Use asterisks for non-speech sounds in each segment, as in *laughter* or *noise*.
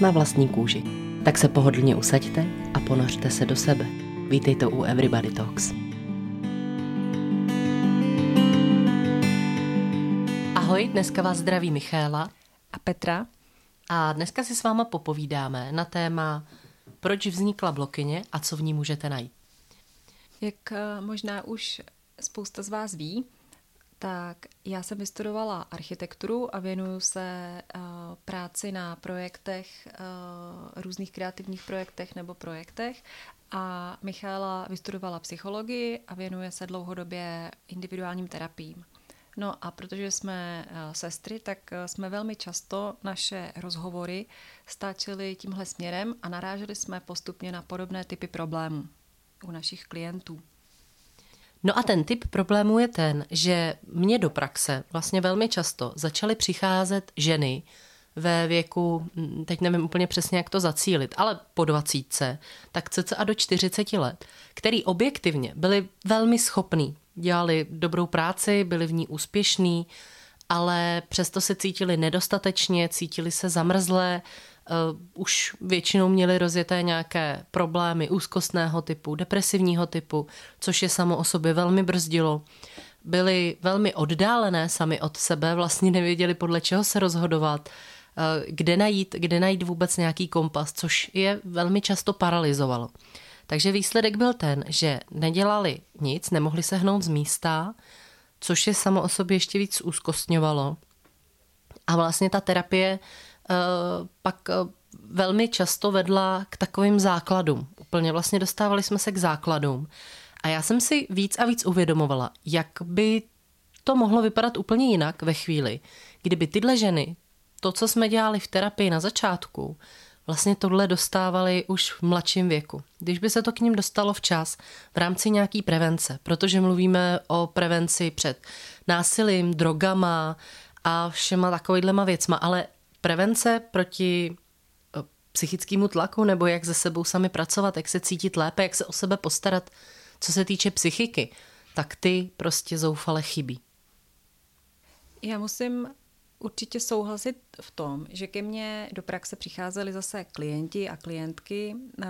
Na vlastní kůži. Tak se pohodlně usaďte a ponořte se do sebe. Vítejte u Everybody Talks. Ahoj, dneska vás zdraví Michála a Petra. A dneska si s váma popovídáme na téma, proč vznikla blokyně a co v ní můžete najít. Jak eh, možná už spousta z vás ví, tak já jsem vystudovala architekturu a věnuju se uh, práci na projektech, uh, různých kreativních projektech nebo projektech. A Michála vystudovala psychologii a věnuje se dlouhodobě individuálním terapiím. No a protože jsme uh, sestry, tak jsme velmi často naše rozhovory stáčeli tímhle směrem a naráželi jsme postupně na podobné typy problémů u našich klientů. No a ten typ problému je ten, že mě do praxe vlastně velmi často začaly přicházet ženy ve věku, hm, teď nevím úplně přesně, jak to zacílit, ale po 20, tak cca do 40 let, který objektivně byli velmi schopní, dělali dobrou práci, byli v ní úspěšní, ale přesto se cítili nedostatečně, cítili se zamrzlé, už většinou měli rozjeté nějaké problémy úzkostného typu, depresivního typu, což je samo o sobě velmi brzdilo. Byli velmi oddálené sami od sebe, vlastně nevěděli podle čeho se rozhodovat, uh, kde najít, kde najít vůbec nějaký kompas, což je velmi často paralizovalo. Takže výsledek byl ten, že nedělali nic, nemohli se hnout z místa, což je samo o sobě ještě víc úzkostňovalo. A vlastně ta terapie Eh, pak eh, velmi často vedla k takovým základům. Úplně vlastně dostávali jsme se k základům. A já jsem si víc a víc uvědomovala, jak by to mohlo vypadat úplně jinak ve chvíli, kdyby tyhle ženy, to, co jsme dělali v terapii na začátku, vlastně tohle dostávali už v mladším věku. Když by se to k ním dostalo včas v rámci nějaký prevence, protože mluvíme o prevenci před násilím, drogama a všema takovýhlema věcma, ale prevence proti eh, psychickému tlaku nebo jak se sebou sami pracovat, jak se cítit lépe, jak se o sebe postarat, co se týče psychiky, tak ty prostě zoufale chybí. Já musím určitě souhlasit v tom, že ke mně do praxe přicházeli zase klienti a klientky, eh,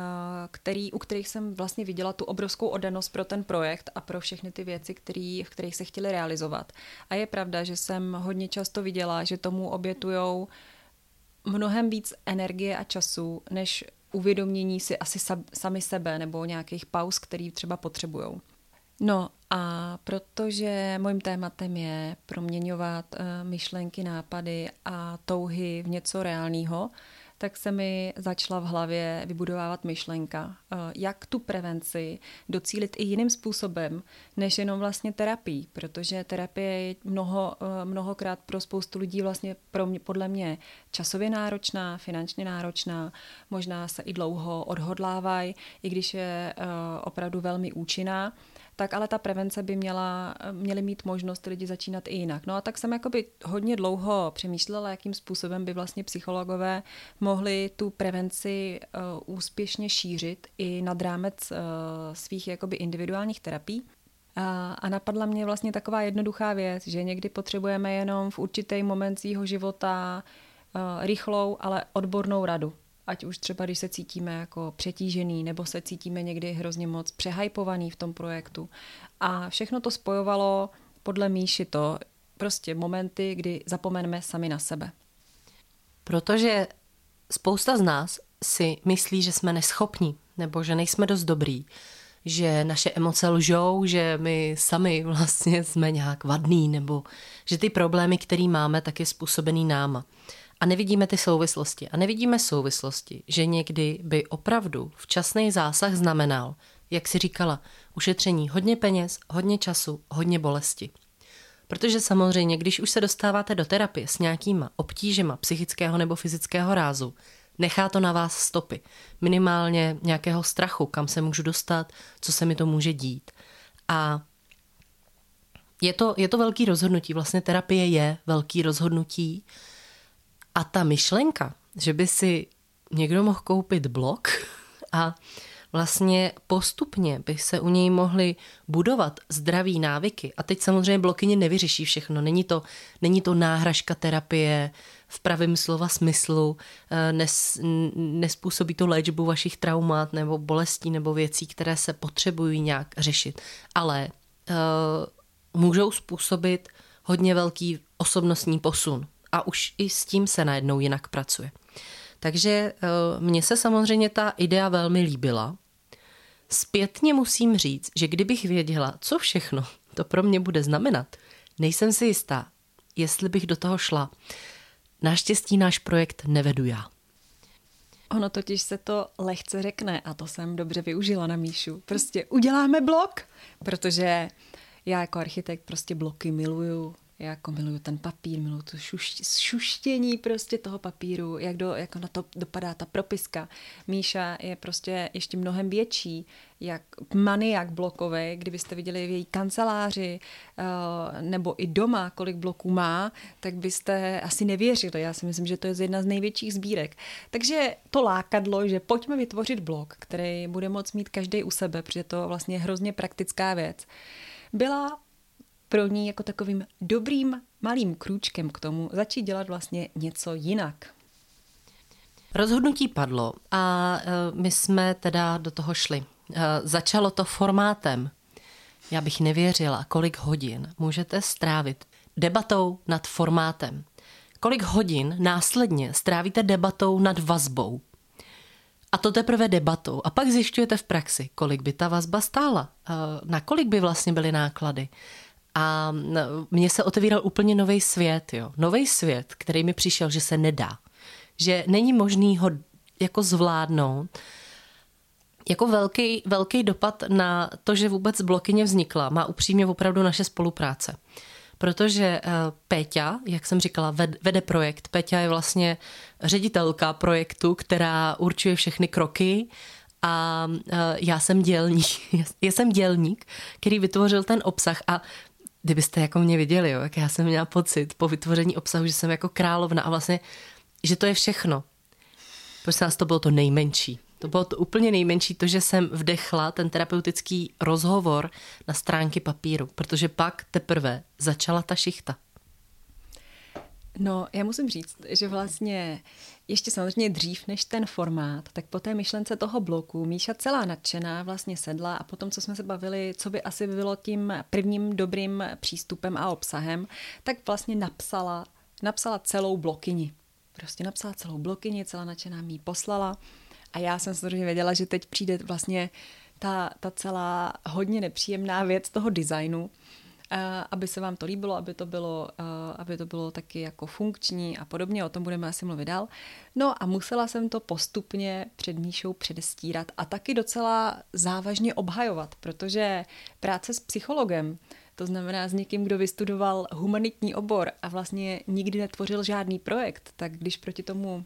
který, u kterých jsem vlastně viděla tu obrovskou oddanost pro ten projekt a pro všechny ty věci, který, v kterých se chtěli realizovat. A je pravda, že jsem hodně často viděla, že tomu obětujou mnohem víc energie a času, než uvědomění si asi sami sebe nebo nějakých pauz, který třeba potřebují. No a protože mojím tématem je proměňovat uh, myšlenky, nápady a touhy v něco reálného, tak se mi začala v hlavě vybudovávat myšlenka, eh, jak tu prevenci docílit i jiným způsobem, než jenom vlastně terapii, protože terapie je mnoho, eh, mnohokrát pro spoustu lidí vlastně pro mě, podle mě časově náročná, finančně náročná, možná se i dlouho odhodlávají, i když je eh, opravdu velmi účinná tak ale ta prevence by měla, měly mít možnost lidi začínat i jinak. No a tak jsem jakoby hodně dlouho přemýšlela, jakým způsobem by vlastně psychologové mohli tu prevenci uh, úspěšně šířit i nad rámec uh, svých jakoby individuálních terapií. A, a napadla mě vlastně taková jednoduchá věc, že někdy potřebujeme jenom v určitý moment svého života uh, rychlou, ale odbornou radu ať už třeba, když se cítíme jako přetížený, nebo se cítíme někdy hrozně moc přehypovaný v tom projektu. A všechno to spojovalo podle Míši to prostě momenty, kdy zapomeneme sami na sebe. Protože spousta z nás si myslí, že jsme neschopní, nebo že nejsme dost dobrý, že naše emoce lžou, že my sami vlastně jsme nějak vadný, nebo že ty problémy, které máme, tak je způsobený náma. A nevidíme ty souvislosti. A nevidíme souvislosti, že někdy by opravdu včasný zásah znamenal, jak si říkala, ušetření hodně peněz, hodně času, hodně bolesti. Protože samozřejmě, když už se dostáváte do terapie s nějakýma obtížema psychického nebo fyzického rázu, Nechá to na vás stopy. Minimálně nějakého strachu, kam se můžu dostat, co se mi to může dít. A je to, je to velký rozhodnutí. Vlastně terapie je velký rozhodnutí. A ta myšlenka, že by si někdo mohl koupit blok a vlastně postupně by se u něj mohly budovat zdraví návyky. A teď samozřejmě blokyně nevyřeší všechno. Není to, není to náhražka terapie v pravém slova smyslu, eh, nes, nespůsobí to léčbu vašich traumat nebo bolestí nebo věcí, které se potřebují nějak řešit. Ale uh, můžou způsobit hodně velký osobnostní posun. A už i s tím se najednou jinak pracuje. Takže eh, mně se samozřejmě ta idea velmi líbila. Zpětně musím říct, že kdybych věděla, co všechno to pro mě bude znamenat, nejsem si jistá, jestli bych do toho šla. Naštěstí náš projekt nevedu já. Ono totiž se to lehce řekne a to jsem dobře využila na Míšu. Prostě uděláme blok, protože já jako architekt prostě bloky miluju, já jako miluju ten papír, miluju to šuš, šuštění prostě toho papíru, jak, do, jak na to dopadá ta propiska. Míša je prostě ještě mnohem větší, jak maniak blokový, kdybyste viděli v její kanceláři uh, nebo i doma, kolik bloků má, tak byste asi nevěřili. Já si myslím, že to je jedna z největších sbírek. Takže to lákadlo, že pojďme vytvořit blok, který bude moct mít každý u sebe, protože to je vlastně hrozně praktická věc, byla pro ní jako takovým dobrým malým krůčkem k tomu začít dělat vlastně něco jinak. Rozhodnutí padlo a e, my jsme teda do toho šli. E, začalo to formátem. Já bych nevěřila, kolik hodin můžete strávit debatou nad formátem. Kolik hodin následně strávíte debatou nad vazbou. A to teprve debatou. A pak zjišťujete v praxi, kolik by ta vazba stála, e, na kolik by vlastně byly náklady, a mně se otevíral úplně nový svět, jo. Nový svět, který mi přišel, že se nedá. Že není možný ho jako zvládnout. Jako velký, velký dopad na to, že vůbec blokyně vznikla, má upřímně opravdu naše spolupráce. Protože uh, Péťa, jak jsem říkala, vede projekt. Péťa je vlastně ředitelka projektu, která určuje všechny kroky a uh, já jsem dělník, *laughs* já jsem dělník, který vytvořil ten obsah a kdybyste jako mě viděli, jo, jak já jsem měla pocit po vytvoření obsahu, že jsem jako královna a vlastně, že to je všechno. Prostě nás to bylo to nejmenší. To bylo to úplně nejmenší, to, že jsem vdechla ten terapeutický rozhovor na stránky papíru, protože pak teprve začala ta šichta. No, já musím říct, že vlastně ještě samozřejmě dřív než ten formát, tak po té myšlence toho bloku Míša celá nadšená vlastně sedla a potom, co jsme se bavili, co by asi bylo tím prvním dobrým přístupem a obsahem, tak vlastně napsala, napsala celou blokyni. Prostě napsala celou blokyni, celá nadšená mi poslala a já jsem samozřejmě věděla, že teď přijde vlastně ta, ta celá hodně nepříjemná věc toho designu, aby se vám to líbilo, aby to bylo, aby to bylo taky jako funkční a podobně, o tom budeme asi mluvit dál. No a musela jsem to postupně před Míšou předestírat a taky docela závažně obhajovat, protože práce s psychologem, to znamená s někým, kdo vystudoval humanitní obor a vlastně nikdy netvořil žádný projekt, tak když proti tomu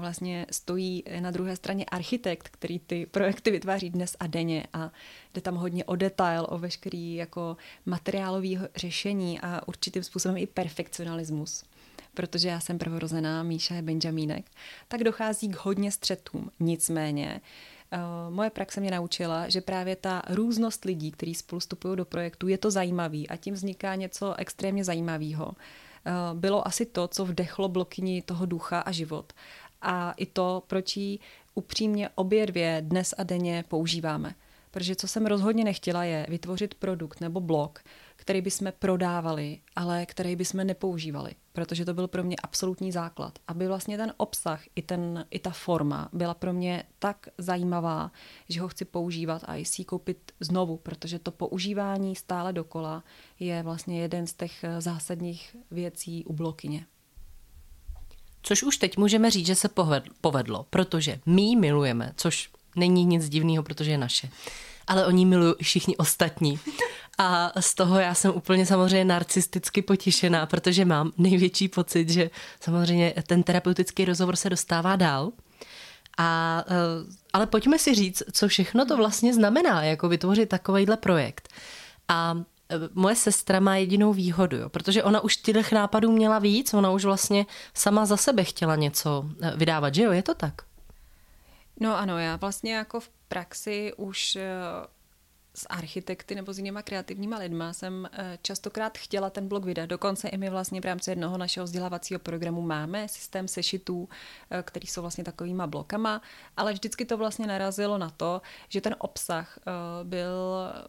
vlastně stojí na druhé straně architekt, který ty projekty vytváří dnes a denně a jde tam hodně o detail, o veškerý jako materiálový řešení a určitým způsobem i perfekcionalismus protože já jsem prvorozená, Míša je Benjamínek, tak dochází k hodně střetům. Nicméně, Uh, moje praxe mě naučila, že právě ta různost lidí, kteří spolu vstupují do projektu, je to zajímavý a tím vzniká něco extrémně zajímavého. Uh, bylo asi to, co vdechlo blokyni toho ducha a život a i to, proč ji upřímně obě dvě dnes a denně používáme. Protože co jsem rozhodně nechtěla je vytvořit produkt nebo blog, který bychom prodávali, ale který bychom nepoužívali, protože to byl pro mě absolutní základ. Aby vlastně ten obsah i, ten, i ta forma byla pro mě tak zajímavá, že ho chci používat a i si koupit znovu, protože to používání stále dokola je vlastně jeden z těch zásadních věcí u blokyně. Což už teď můžeme říct, že se povedlo, protože my ji milujeme, což není nic divného, protože je naše. Ale oni milují všichni ostatní. A z toho já jsem úplně samozřejmě narcisticky potěšená, protože mám největší pocit, že samozřejmě ten terapeutický rozhovor se dostává dál A, eh, ale pojďme si říct, co všechno to vlastně znamená, jako vytvořit takovýhle projekt. A moje sestra má jedinou výhodu, jo, protože ona už těch nápadů měla víc, ona už vlastně sama za sebe chtěla něco eh, vydávat, že jo, je to tak? No ano, já vlastně jako v praxi už s architekty nebo s jinýma kreativníma lidma jsem eh, častokrát chtěla ten blog vydat. Dokonce i my vlastně v rámci jednoho našeho vzdělávacího programu máme systém sešitů, eh, který jsou vlastně takovýma blokama, ale vždycky to vlastně narazilo na to, že ten obsah eh, byl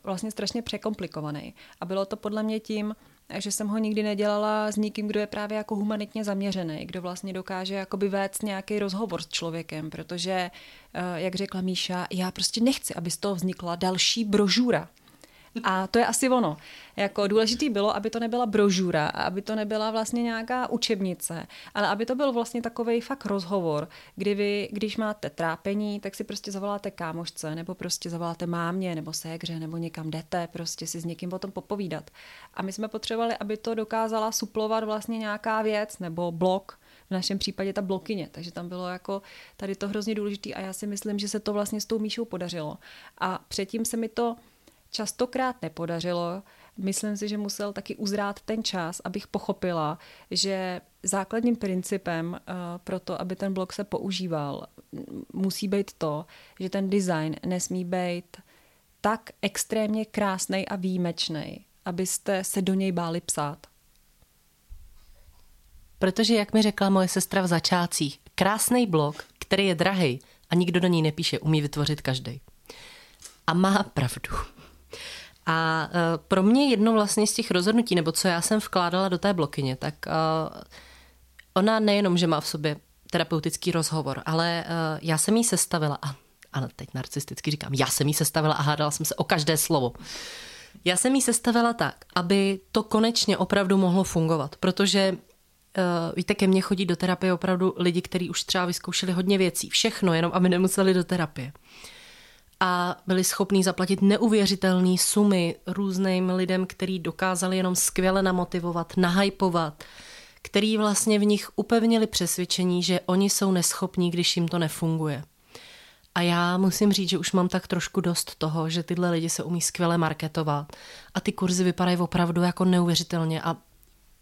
vlastně strašně překomplikovaný. A bylo to podle mě tím, že jsem ho nikdy nedělala s nikým, kdo je právě jako humanitně zaměřený, kdo vlastně dokáže jakoby vést nějaký rozhovor s člověkem, protože, eh, jak řekla Míša, já prostě nechci, aby z toho vznikla další brožura. A to je asi ono. Jako důležitý bylo, aby to nebyla brožura, aby to nebyla vlastně nějaká učebnice, ale aby to byl vlastně takový fakt rozhovor, kdy vy, když máte trápení, tak si prostě zavoláte kámošce, nebo prostě zavoláte mámě, nebo ségře, nebo někam jdete, prostě si s někým o tom popovídat. A my jsme potřebovali, aby to dokázala suplovat vlastně nějaká věc, nebo blok, v našem případě ta blokyně, takže tam bylo jako tady to hrozně důležité a já si myslím, že se to vlastně s tou Míšou podařilo. A předtím se mi to častokrát nepodařilo. Myslím si, že musel taky uzrát ten čas, abych pochopila, že základním principem uh, pro to, aby ten blok se používal, musí být to, že ten design nesmí být tak extrémně krásný a výjimečný, abyste se do něj báli psát. Protože, jak mi řekla moje sestra v začátcích, krásný blok, který je drahý a nikdo do něj nepíše, umí vytvořit každý. A má pravdu. A uh, pro mě jedno vlastně z těch rozhodnutí, nebo co já jsem vkládala do té blokyně, tak uh, ona nejenom, že má v sobě terapeutický rozhovor, ale uh, já jsem jí sestavila, a, ale teď narcisticky říkám, já jsem jí sestavila a hádala jsem se o každé slovo. Já jsem jí sestavila tak, aby to konečně opravdu mohlo fungovat, protože uh, víte, ke mně chodí do terapie opravdu lidi, kteří už třeba vyzkoušeli hodně věcí, všechno, jenom aby nemuseli do terapie. Uh, a byli schopní zaplatit neuvěřitelné sumy různým lidem, který dokázali jenom skvěle namotivovat, nahypovat, který vlastně v nich upevnili přesvědčení, že oni jsou neschopní, když jim to nefunguje. A já musím říct, že už mám tak trošku dost toho, že tyhle lidi se umí skvěle marketovat a ty kurzy vypadají opravdu jako neuvěřitelně a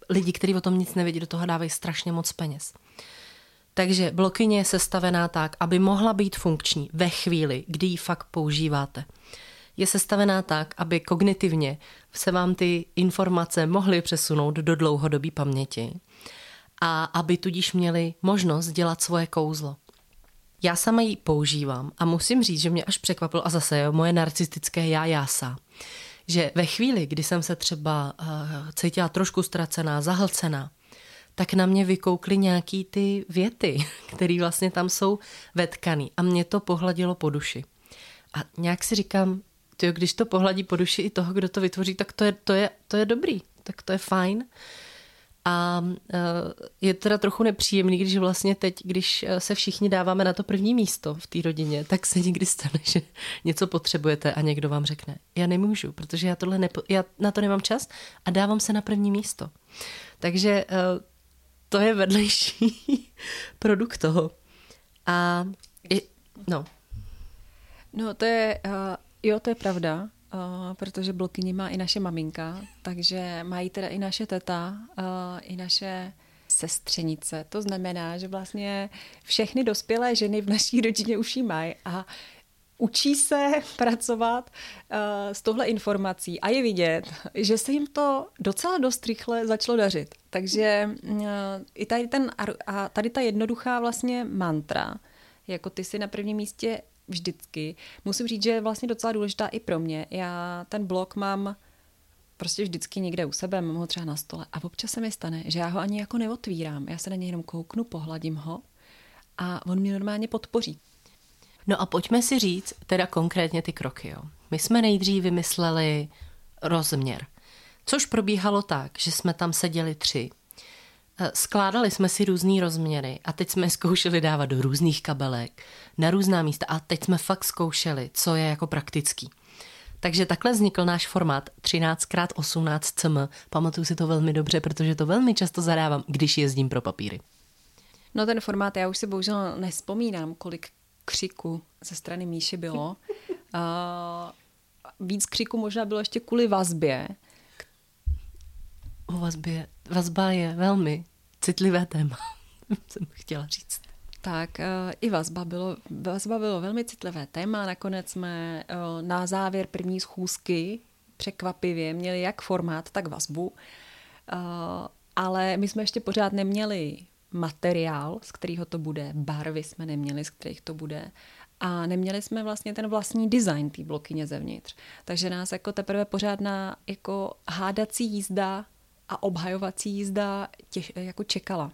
lidi, kteří o tom nic nevědí, do toho dávají strašně moc peněz. Takže blokyně je sestavená tak, aby mohla být funkční ve chvíli, kdy ji fakt používáte. Je sestavená tak, aby kognitivně se vám ty informace mohly přesunout do dlouhodobé paměti a aby tudíž měli možnost dělat svoje kouzlo. Já sama ji používám a musím říct, že mě až překvapilo, a zase jo, moje narcistické já jása, že ve chvíli, kdy jsem se třeba uh, cítila trošku ztracená, zahlcená, tak na mě vykoukly nějaký ty věty, *laughs* které vlastně tam jsou vetkaný a mě to pohladilo po duši. A nějak si říkám, tyjo, když to pohladí po duši i toho, kdo to vytvoří, tak to je, to je, to je dobrý, tak to je fajn. A uh, je teda trochu nepříjemný, když vlastně teď, když e, se všichni dáváme na to první místo v té rodině, tak se někdy stane, *laughs* že něco potřebujete a někdo vám řekne, já nemůžu, protože já, tohle nepo, já na to nemám čas a dávám se na první místo. Takže uh, to je vedlejší *laughs* produkt toho. A je, no. No to je, uh, jo, to je pravda, uh, protože blokyni má i naše maminka, takže mají teda i naše teta, uh, i naše sestřenice. To znamená, že vlastně všechny dospělé ženy v naší rodině už mají a učí se *laughs* pracovat uh, s touhle informací a je vidět, že se jim to docela dost rychle začalo dařit. Takže uh, i tady, ten, a tady ta jednoduchá vlastně mantra, jako ty si na prvním místě vždycky, musím říct, že je vlastně docela důležitá i pro mě. Já ten blog mám prostě vždycky někde u sebe, mám ho třeba na stole a občas se mi stane, že já ho ani jako neotvírám. Já se na něj jenom kouknu, pohladím ho a on mě normálně podpoří. No a pojďme si říct teda konkrétně ty kroky. Jo. My jsme nejdřív vymysleli rozměr, což probíhalo tak, že jsme tam seděli tři. Eh, skládali jsme si různý rozměry a teď jsme zkoušeli dávat do různých kabelek, na různá místa a teď jsme fakt zkoušeli, co je jako praktický. Takže takhle vznikl náš formát 13x18 cm. Pamatuju si to velmi dobře, protože to velmi často zadávám, když jezdím pro papíry. No ten formát, já už si bohužel nespomínám, kolik křiku ze strany Míši bylo. Uh, *laughs* víc křiku možná bylo ještě kvůli vazbě. O vazbě. Vazba je velmi citlivé téma, *laughs* jsem chtěla říct. Tak uh, i vazba bylo, vazba bylo velmi citlivé téma. Nakonec jsme uh, na závěr první schůzky překvapivě měli jak formát, tak vazbu. Uh, ale my jsme ještě pořád neměli materiál, z kterého to bude, barvy jsme neměli, z kterých to bude a neměli jsme vlastně ten vlastní design té blokyně zevnitř. Takže nás jako teprve pořádná jako hádací jízda a obhajovací jízda těž, jako čekala.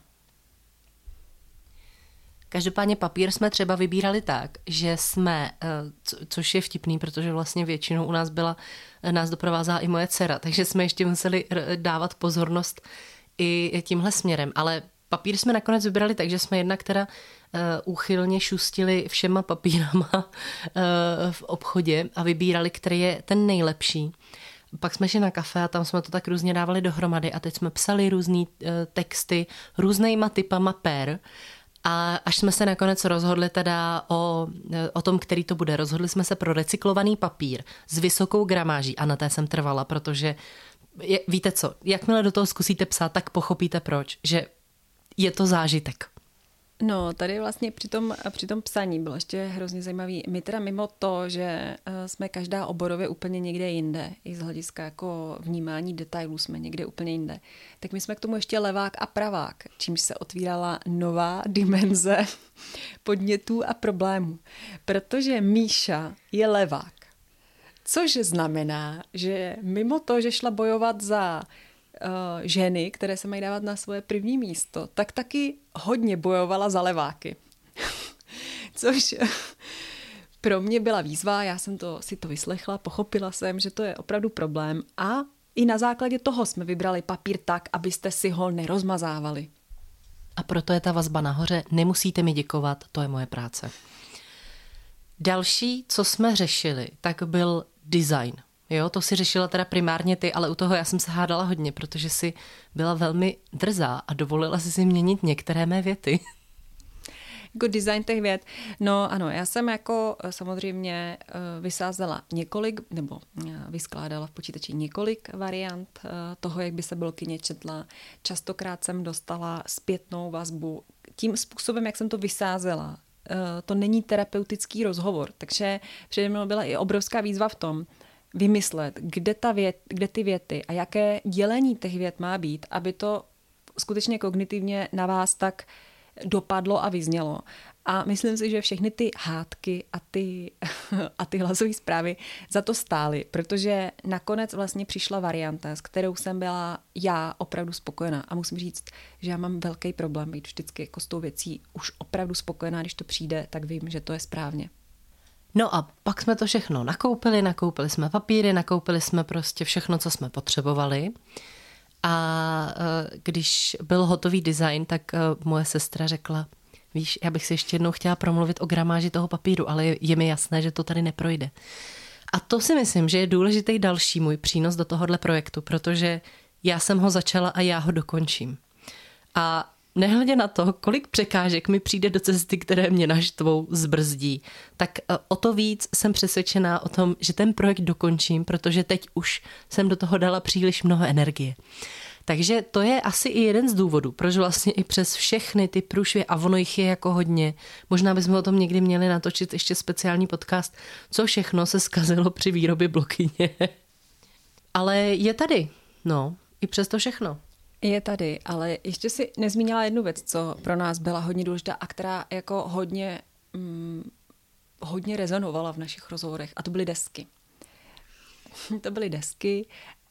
Každopádně papír jsme třeba vybírali tak, že jsme, eh, což je vtipný, protože vlastně většinou u nás byla, eh, nás doprovázá i moje dcera, takže jsme ještě museli dávat pozornost i tímhle směrem. Ale papír jsme nakonec vybrali tak, že jsme jedna, která úchylně šustili všema papírama *laughs* v obchodě a vybírali, který je ten nejlepší. Pak jsme šli na kafe a tam jsme to tak různě dávali dohromady a teď jsme psali různé uh, texty různýma typama per a až jsme se nakonec rozhodli teda o, o tom, který to bude, rozhodli jsme se pro recyklovaný papír s vysokou gramáží a na té jsem trvala, protože je, víte co, jakmile do toho zkusíte psát, tak pochopíte proč, že je to zážitek. No, tady vlastně při tom, při tom psaní bylo ještě hrozně zajímavý. My teda mimo to, že eh, jsme každá oborově úplně někde jinde, i z hlediska jako vnímání detailů jsme někde úplně jinde, tak my jsme k tomu ještě levák a pravák, čímž se otvírala nová dimenze *laughs* podnětů a problémů. Protože Míša je levák. Což znamená, že mimo to, že šla bojovat za ženy, které se mají dávat na svoje první místo, tak taky hodně bojovala za leváky. *laughs* Což *laughs* pro mě byla výzva, já jsem to si to vyslechla, pochopila jsem, že to je opravdu problém a i na základě toho jsme vybrali papír tak, abyste si ho nerozmazávali. A proto je ta vazba nahoře, nemusíte mi děkovat, to je moje práce. Další, co jsme řešili, tak byl design. Jo, to si řešila teda primárně ty, ale u toho já jsem se hádala hodně, protože si byla velmi drzá a dovolila si si měnit některé mé věty. *laughs* Jako design těch vět. No ano, já jsem jako eh, samozřejmě eh, vysázela několik, nebo eh, vyskládala v počítači několik variant toho, jak by se blokyně četla. Častokrát jsem dostala zpětnou vazbu tím způsobem, jak jsem to vysázela. To není terapeutický rozhovor, takže přede mnou byla i obrovská výzva v tom, vymyslet, kde, ta vět, kde ty věty a jaké dělení těch vět má být, aby to skutečně kognitivně na vás tak dopadlo a vyznělo. A myslím si, že všechny ty hádky a ty, *laughs* a ty hlasové zprávy za to stály, protože nakonec vlastně přišla varianta, s kterou jsem byla já opravdu spokojená. A musím říct, že já mám velký problém být vždycky jako s tou věcí už opravdu spokojená, když to přijde, tak vím, že to je správně. No a pak jsme to všechno nakoupili, nakoupili jsme papíry, nakoupili jsme prostě všechno, co jsme potřebovali. A e, když byl hotový design, tak e, moje sestra řekla, víš, já bych si ještě jednou chtěla promluvit o gramáži toho papíru, ale je, je mi jasné, že to tady neprojde. A to si myslím, že je důležitý další můj přínos do tohohle projektu, protože já jsem ho začala a já ho dokončím. A nehledě na to, kolik překážek mi přijde do cesty, které mě naštvou, zbrzdí, tak e, o to víc jsem přesvědčená o tom, že ten projekt dokončím, protože teď už jsem do toho dala příliš mnoho energie. Takže to je asi i jeden z důvodů, proč vlastně i přes všechny ty průšvy, a ono jich je jako hodně, možná bychom o tom někdy měli natočit ještě speciální podcast, co všechno se skazilo při výrobě blokyně. *laughs* Ale je tady, no, i přes to všechno. Je tady, ale ještě si nezmínila jednu věc, co pro nás byla hodně důležitá a která jako hodně, mm, hodně rezonovala v našich rozhovorech a to byly desky. *laughs* to byly desky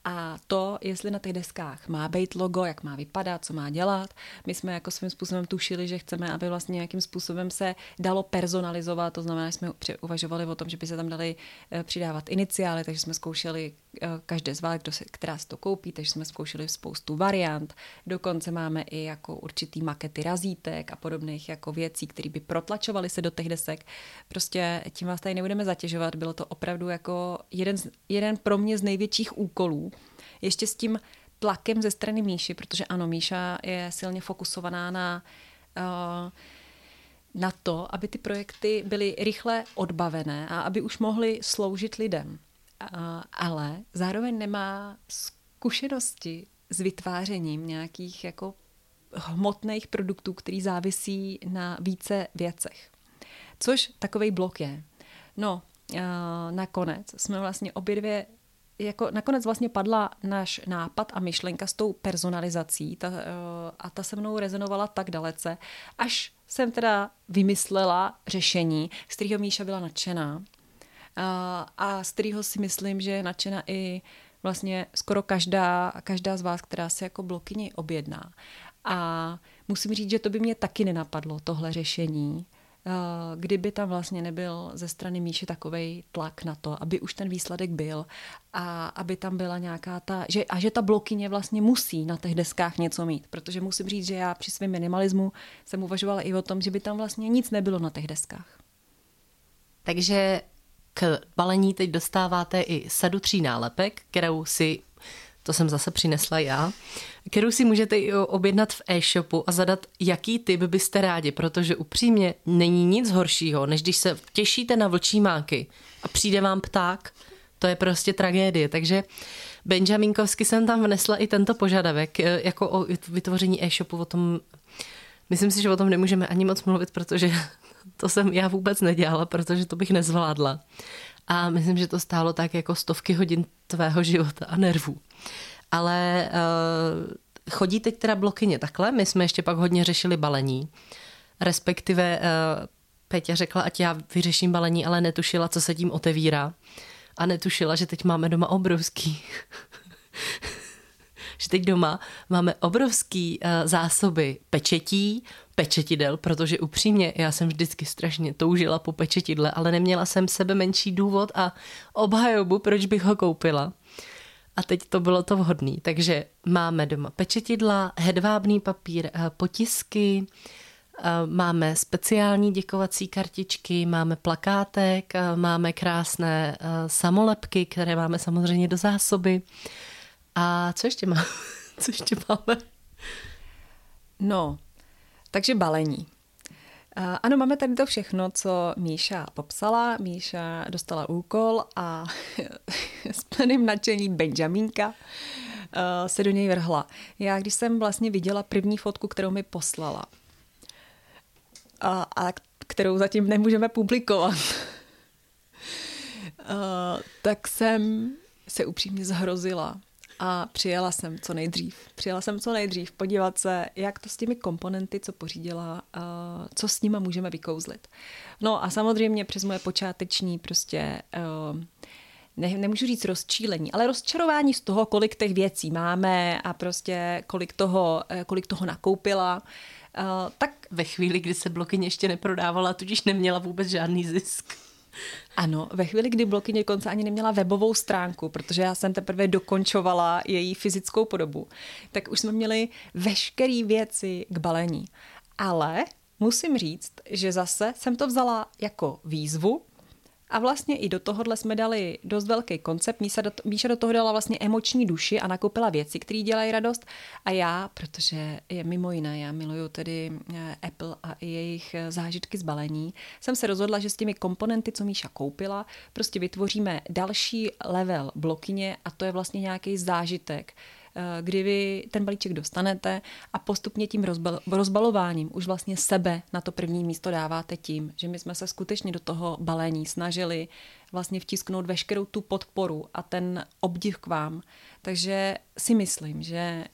a to, jestli na těch deskách má být logo, jak má vypadat, co má dělat. My jsme jako svým způsobem tušili, že chceme, aby vlastně nějakým způsobem se dalo personalizovat, to znamená, že jsme uvažovali o tom, že by se tam dali eh, přidávat iniciály, takže jsme zkoušeli eh, každé z vás, se, která si to koupí, takže jsme zkoušeli spoustu variant. Dokonce máme i jako určitý makety razítek a podobných jako věcí, které by protlačovaly se do těch desek. Prostě tím vás tady nebudeme zatěžovat, bylo to opravdu jako jeden, jeden pro mě z největších úkolů, ještě s tím tlakem ze strany Míši, protože ano, Míša je silně fokusovaná na uh, na to, aby ty projekty byly rychle odbavené a aby už mohly sloužit lidem. Ale zároveň nemá zkušenosti s vytvářením nějakých jako hmotných produktů, který závisí na více věcech. Což takový blok je. No, nakonec jsme vlastně obě dvě jako nakonec vlastně padla náš nápad a myšlenka s tou personalizací. Ta, a ta se mnou rezonovala tak dalece, až jsem teda vymyslela řešení, z kterého Míša byla nadšená. A, a z kterého si myslím, že je nadšená i vlastně skoro každá, každá z vás, která se jako blokyni objedná. A musím říct, že to by mě taky nenapadlo, tohle řešení, kdyby tam vlastně nebyl ze strany Míše takový tlak na to, aby už ten výsledek byl a aby tam byla nějaká ta, že, a že ta blokyně vlastně musí na těch deskách něco mít, protože musím říct, že já při svém minimalismu jsem uvažovala i o tom, že by tam vlastně nic nebylo na těch deskách. Takže k balení teď dostáváte i sadu tří nálepek, kterou si to jsem zase přinesla já, kterou si můžete i objednat v e-shopu a zadat, jaký typ byste rádi, protože upřímně není nic horšího, než když se těšíte na vlčí máky a přijde vám pták. To je prostě tragédie, takže Benjaminkovsky jsem tam vnesla i tento požadavek, e, jako o vytvoření e-shopu, o tom, myslím si, že o tom nemůžeme ani moc mluvit, protože *laughs* to jsem já vůbec nedělala, protože to bych nezvládla. A myslím, že to stálo tak jako stovky hodin tvého života a nervů. Ale uh, chodí teď teda blokyně takhle, my jsme ještě pak hodně řešili balení, respektive uh, Peťa řekla, ať já vyřeším balení, ale netušila, co se tím otevírá. A netušila, že teď máme doma obrovský že teď doma máme obrovský uh, zásoby pečetí, pečetidel, protože upřímně já jsem vždycky strašně toužila po pečetidle, ale neměla jsem sebe menší důvod a obhajobu, proč bych ho koupila. A teď to bylo to vhodné. Takže máme doma pečetidla, hedvábný papír, eh, potisky, eh, máme speciální děkovací kartičky, máme plakátek, máme krásné samolepky, které máme samozřejmě do zásoby. A co ještě máme? *laughs* Co ještě máme? No, takže balení. Ano, máme tady to všechno, co Míša popsala. Míša dostala úkol a *laughs* s plným nadšením Benjamínka se do něj vrhla. Já, když jsem vlastně viděla první fotku, kterou mi poslala, a, a kterou zatím nemůžeme publikovat, *laughs* tak jsem se upřímně zhrozila a přijela jsem co nejdřív. Přijela jsem co nejdřív podívat se, jak to s těmi komponenty, co pořídila, co s nima můžeme vykouzlit. No a samozřejmě přes moje počáteční prostě ne, nemůžu říct rozčílení, ale rozčarování z toho, kolik těch věcí máme a prostě kolik toho, e, kolik toho nakoupila, tak ve chvíli, kdy se blokyně ještě neprodávala, tudíž neměla vůbec žádný zisk. Ano, ve chvíli, kdy bloky konce ani neměla webovou stránku, protože já jsem teprve dokončovala její fyzickou podobu, tak už jsme měli veškeré věci k balení. Ale musím říct, že zase jsem to vzala jako výzvu, a vlastně i do tohohle jsme dali dost velký koncept. Míša do, Míša do toho dala vlastně emoční duši a nakoupila věci, které dělají radost. A já, protože je mimo jiné, já miluju tedy eh, Apple a i jejich eh, zážitky z balení, jsem se rozhodla, že s těmi komponenty, co Míša koupila, prostě vytvoříme další level blokyně a to je vlastně nějaký zážitek, kdy vy ten balíček dostanete a postupně tím rozbal, rozbalováním už vlastně sebe na to první místo dáváte tím, že my jsme se skutečně do toho balení snažili vlastně vtisknout veškerou tu podporu a ten obdiv k vám. Takže si myslím, že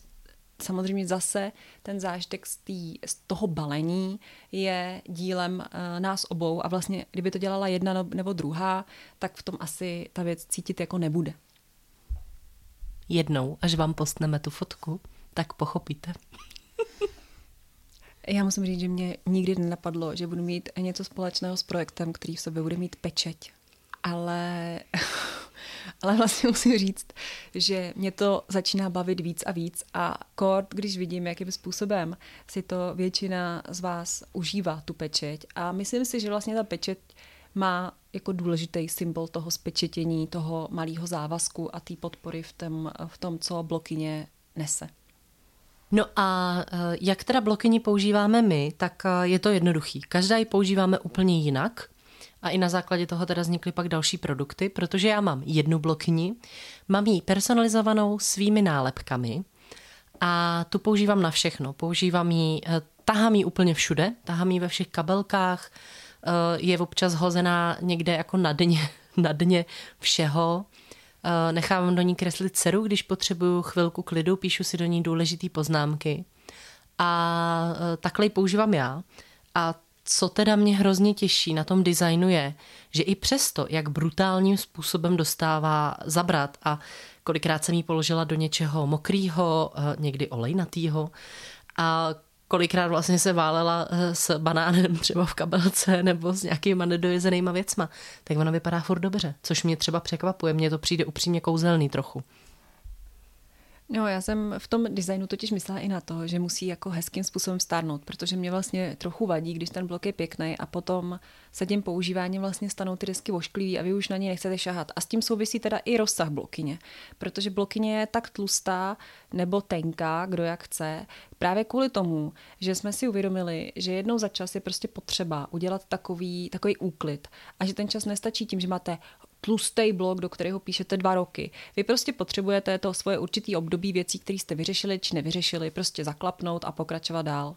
samozřejmě zase ten zážitek z, tý, z toho balení je dílem uh, nás obou a vlastně kdyby to dělala jedna no, nebo druhá, tak v tom asi ta věc cítit jako nebude jednou, až vám postneme tu fotku, tak pochopíte. Já musím říct, že mě nikdy nenapadlo, že budu mít něco společného s projektem, který v sobě bude mít pečeť. Ale, *laughs* ale vlastně musím říct, že mě to začíná bavit víc a víc a kort, když vidím, jakým způsobem si to většina z vás užívá, tu pečeť. A myslím si, že vlastně ta pečeť má jako důležitý symbol toho spečetění, toho malého závazku a té podpory v tom, v tom, co blokyně nese. No a eh, jak teda blokyni používáme my, tak eh, je to jednoduchý. Každá ji používáme úplně jinak a i na základě toho teda vznikly pak další produkty, protože já mám jednu blokyni, mám ji personalizovanou svými nálepkami a tu používám na všechno. Používám ji, eh, tahám ji úplně všude, tahám ji ve všech kabelkách, je občas hozená někde jako na dně, *laughs* na dně všeho, Eh, nechávám do ní kreslit dceru, když potřebuju chvilku klidu, píšu si do ní důležité poznámky. A eh, takhle ji používám já. A co teda mě hrozně těší na tom designu je, že i přesto, jak brutálním způsobem dostává zabrat a kolikrát jsem jí položila do něčeho mokrýho, eh, někdy olejnatýho a kolikrát vlastně se válela eh, s banánem třeba v kabelce nebo s nějakýma nedojezenýma věcma, tak ona vypadá furt dobře, což mě třeba překvapuje, mně to přijde upřímně kouzelný trochu. No, já jsem v tom designu totiž myslela i na to, že musí jako hezkým způsobem stárnout, protože mě vlastně trochu vadí, když ten blok je pěkný a potom se tím používáním vlastně stanou ty desky vošklivý a vy už na ně nechcete šahat. A s tím souvisí teda i rozsah blokyně, protože blokyně je tak tlustá nebo tenká, kdo jak chce, právě kvůli tomu, že jsme si uvědomili, že jednou za čas je prostě potřeba udělat takový, takový úklid a že ten čas nestačí tím, že máte tlustý blok, do kterého píšete dva roky. Vy prostě potřebujete to svoje určitý období věcí, které jste vyřešili či nevyřešili, prostě zaklapnout a pokračovat dál.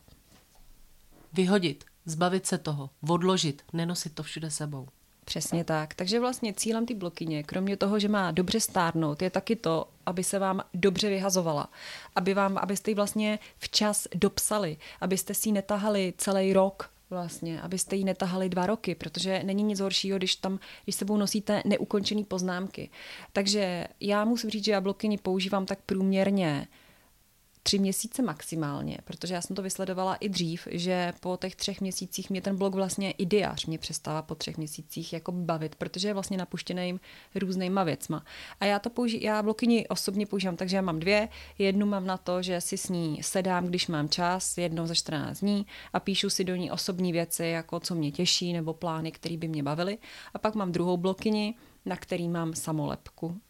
Vyhodit, zbavit se toho, odložit, nenosit to všude sebou. Přesně tak. Takže vlastně cílem té blokyně, kromě toho, že má dobře stárnout, je taky to, aby se vám dobře vyhazovala. Aby vám, abyste ji vlastně včas dopsali, abyste si ji netahali celý rok vlastně, abyste ji netahali dva roky, protože není nic horšího, když tam, když sebou nosíte neukončený poznámky. Takže já musím říct, že já blokyni používám tak průměrně tři měsíce maximálně, protože já jsem to vysledovala i dřív, že po těch třech měsících mě ten blog vlastně i diář mě přestává po třech měsících jako bavit, protože je vlastně napuštěný různýma věcma. A já to použi- já blokyni osobně používám, takže já mám dvě. Jednu mám na to, že si s ní sedám, když mám čas, jednou za 14 dní a píšu si do ní osobní věci, jako co mě těší nebo plány, které by mě bavily. A pak mám druhou blokyni, na který mám samolepku,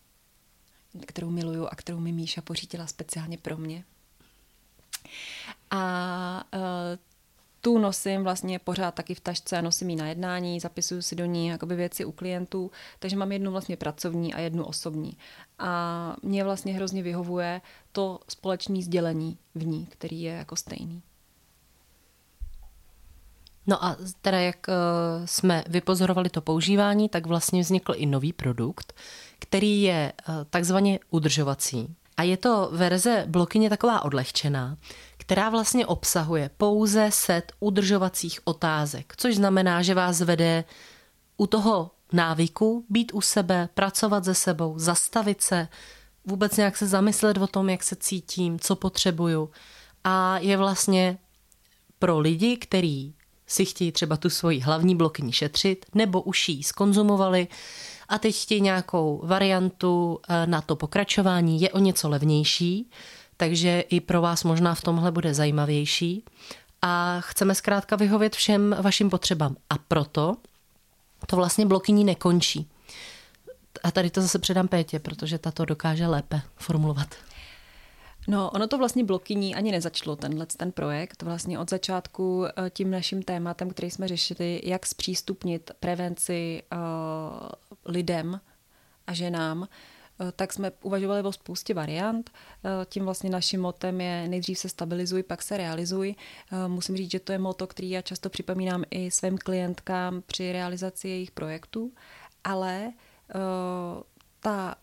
kterou miluju a kterou mi Míša pořídila speciálně pro mě. A uh, tu nosím vlastně pořád taky v tašce, nosím ji na jednání, zapisuju si do ní jakoby věci u klientů, takže mám jednu vlastně pracovní a jednu osobní. A mě vlastně hrozně vyhovuje to společné sdělení v ní, který je jako stejný. No a teda jak uh, jsme vypozorovali to používání, tak vlastně vznikl i nový produkt, který je uh, takzvaně udržovací. A je to verze blokyně taková odlehčená, která vlastně obsahuje pouze set udržovacích otázek, což znamená, že vás vede u toho návyku být u sebe, pracovat se sebou, zastavit se, vůbec nějak se zamyslet o tom, jak se cítím, co potřebuju. A je vlastně pro lidi, kteří si chtějí třeba tu svoji hlavní blokyni šetřit, nebo už ji skonzumovali a teď chtějí nějakou variantu eh, na to pokračování, je o něco levnější, takže i pro vás možná v tomhle bude zajímavější. A chceme zkrátka vyhovět všem vašim potřebám. A proto to vlastně blokyní nekončí. A tady to zase předám Pétě, protože tato dokáže lépe formulovat. No, ono to vlastně blokyní ani nezačalo, tenhle ten projekt. Vlastně od začátku eh, tím naším tématem, který jsme řešili, jak zpřístupnit prevenci uh, lidem a ženám, uh, tak jsme uvažovali o spoustě variant. Tím vlastně naším motem je nejdřív se stabilizuj, pak se realizuj. Musím říct, že to je moto, který já často připomínám i svým klientkám při realizaci jejich projektů, ale ta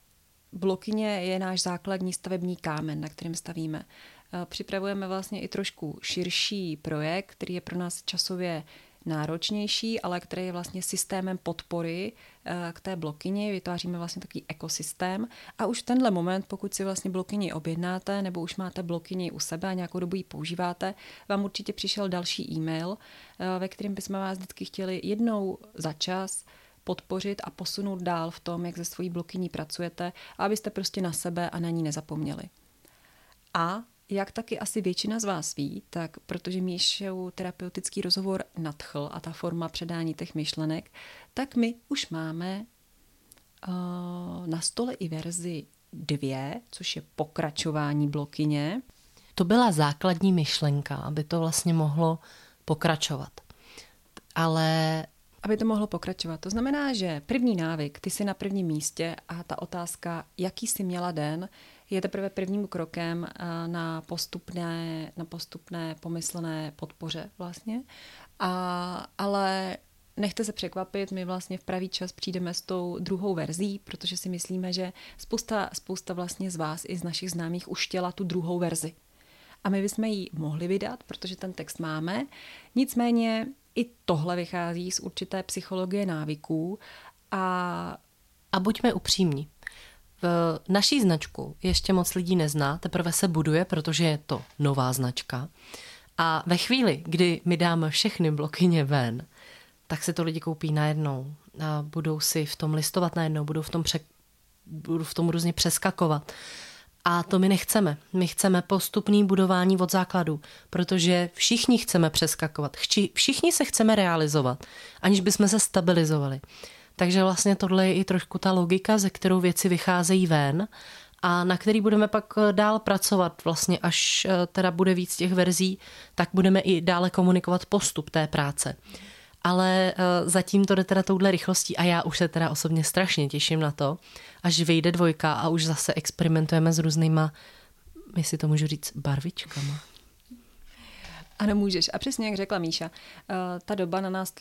blokyně je náš základní stavební kámen, na kterém stavíme. Eh, připravujeme vlastně i trošku širší projekt, který je pro nás časově náročnější, ale který je vlastně systémem podpory eh, k té blokyni. Vytváříme vlastně takový ekosystém a už v tenhle moment, pokud si vlastně blokyni objednáte nebo už máte blokyni u sebe a nějakou dobu ji používáte, vám určitě přišel další e-mail, eh, ve kterém bychom vás vždycky chtěli jednou za čas podpořit a posunout dál v tom, jak ze svojí blokyní pracujete, abyste prostě na sebe a na ní nezapomněli. A jak taky asi většina z vás ví, tak protože Míšou terapeutický rozhovor nadchl a ta forma předání těch myšlenek, tak my už máme uh, na stole i verzi dvě, což je pokračování blokyně. To byla základní myšlenka, aby to vlastně mohlo pokračovat. Ale aby to mohlo pokračovat. To znamená, že první návyk, ty jsi na prvním místě a ta otázka, jaký jsi měla den, je teprve prvním krokem eh, na postupné, na postupné pomyslné podpoře vlastně. A, ale nechte se překvapit, my vlastně v pravý čas přijdeme s tou druhou verzí, protože si myslíme, že spousta, spousta vlastně z vás i z našich známých už chtěla tu druhou verzi. A my bychom ji mohli vydat, protože ten text máme. Nicméně i tohle vychází z určité psychologie návyků a... A buďme upřímní. V naší značku ještě moc lidí nezná, teprve se buduje, protože je to nová značka. A ve chvíli, kdy my dáme všechny blokyně ven, tak se to lidi koupí najednou a budou si v tom listovat najednou, budou v tom, pře- budou v tom různě přeskakovat. A to my nechceme. My chceme postupný budování od základu, protože všichni chceme přeskakovat, všichni se chceme realizovat, aniž bychom se stabilizovali. Takže vlastně tohle je i trošku ta logika, ze kterou věci vycházejí ven a na který budeme pak eh, dál pracovat. Vlastně až eh, teda bude víc těch verzí, tak budeme i dále komunikovat postup té práce. Ale uh, zatím to jde teda touhle rychlostí a já už se teda osobně strašně těším na to, až vyjde dvojka a už zase experimentujeme s různýma, jestli to můžu říct, barvičkama. Ano, můžeš. A přesně jak řekla Míša, ta doba na nás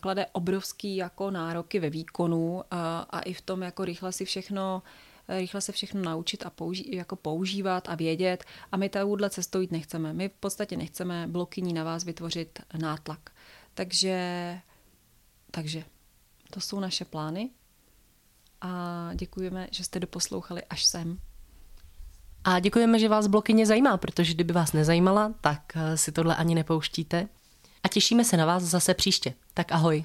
klade obrovský jako nároky ve výkonu a, a i v tom, jako rychle si všechno rychle se všechno naučit a použí, jako používat a vědět a my takovouhle cestou jít nechceme. My v podstatě nechceme blokyní na vás vytvořit nátlak. Takže, takže to jsou naše plány a děkujeme, že jste doposlouchali až sem. A děkujeme, že vás blokyně zajímá, protože kdyby vás nezajímala, tak si tohle ani nepouštíte. A těšíme se na vás zase příště. Tak ahoj.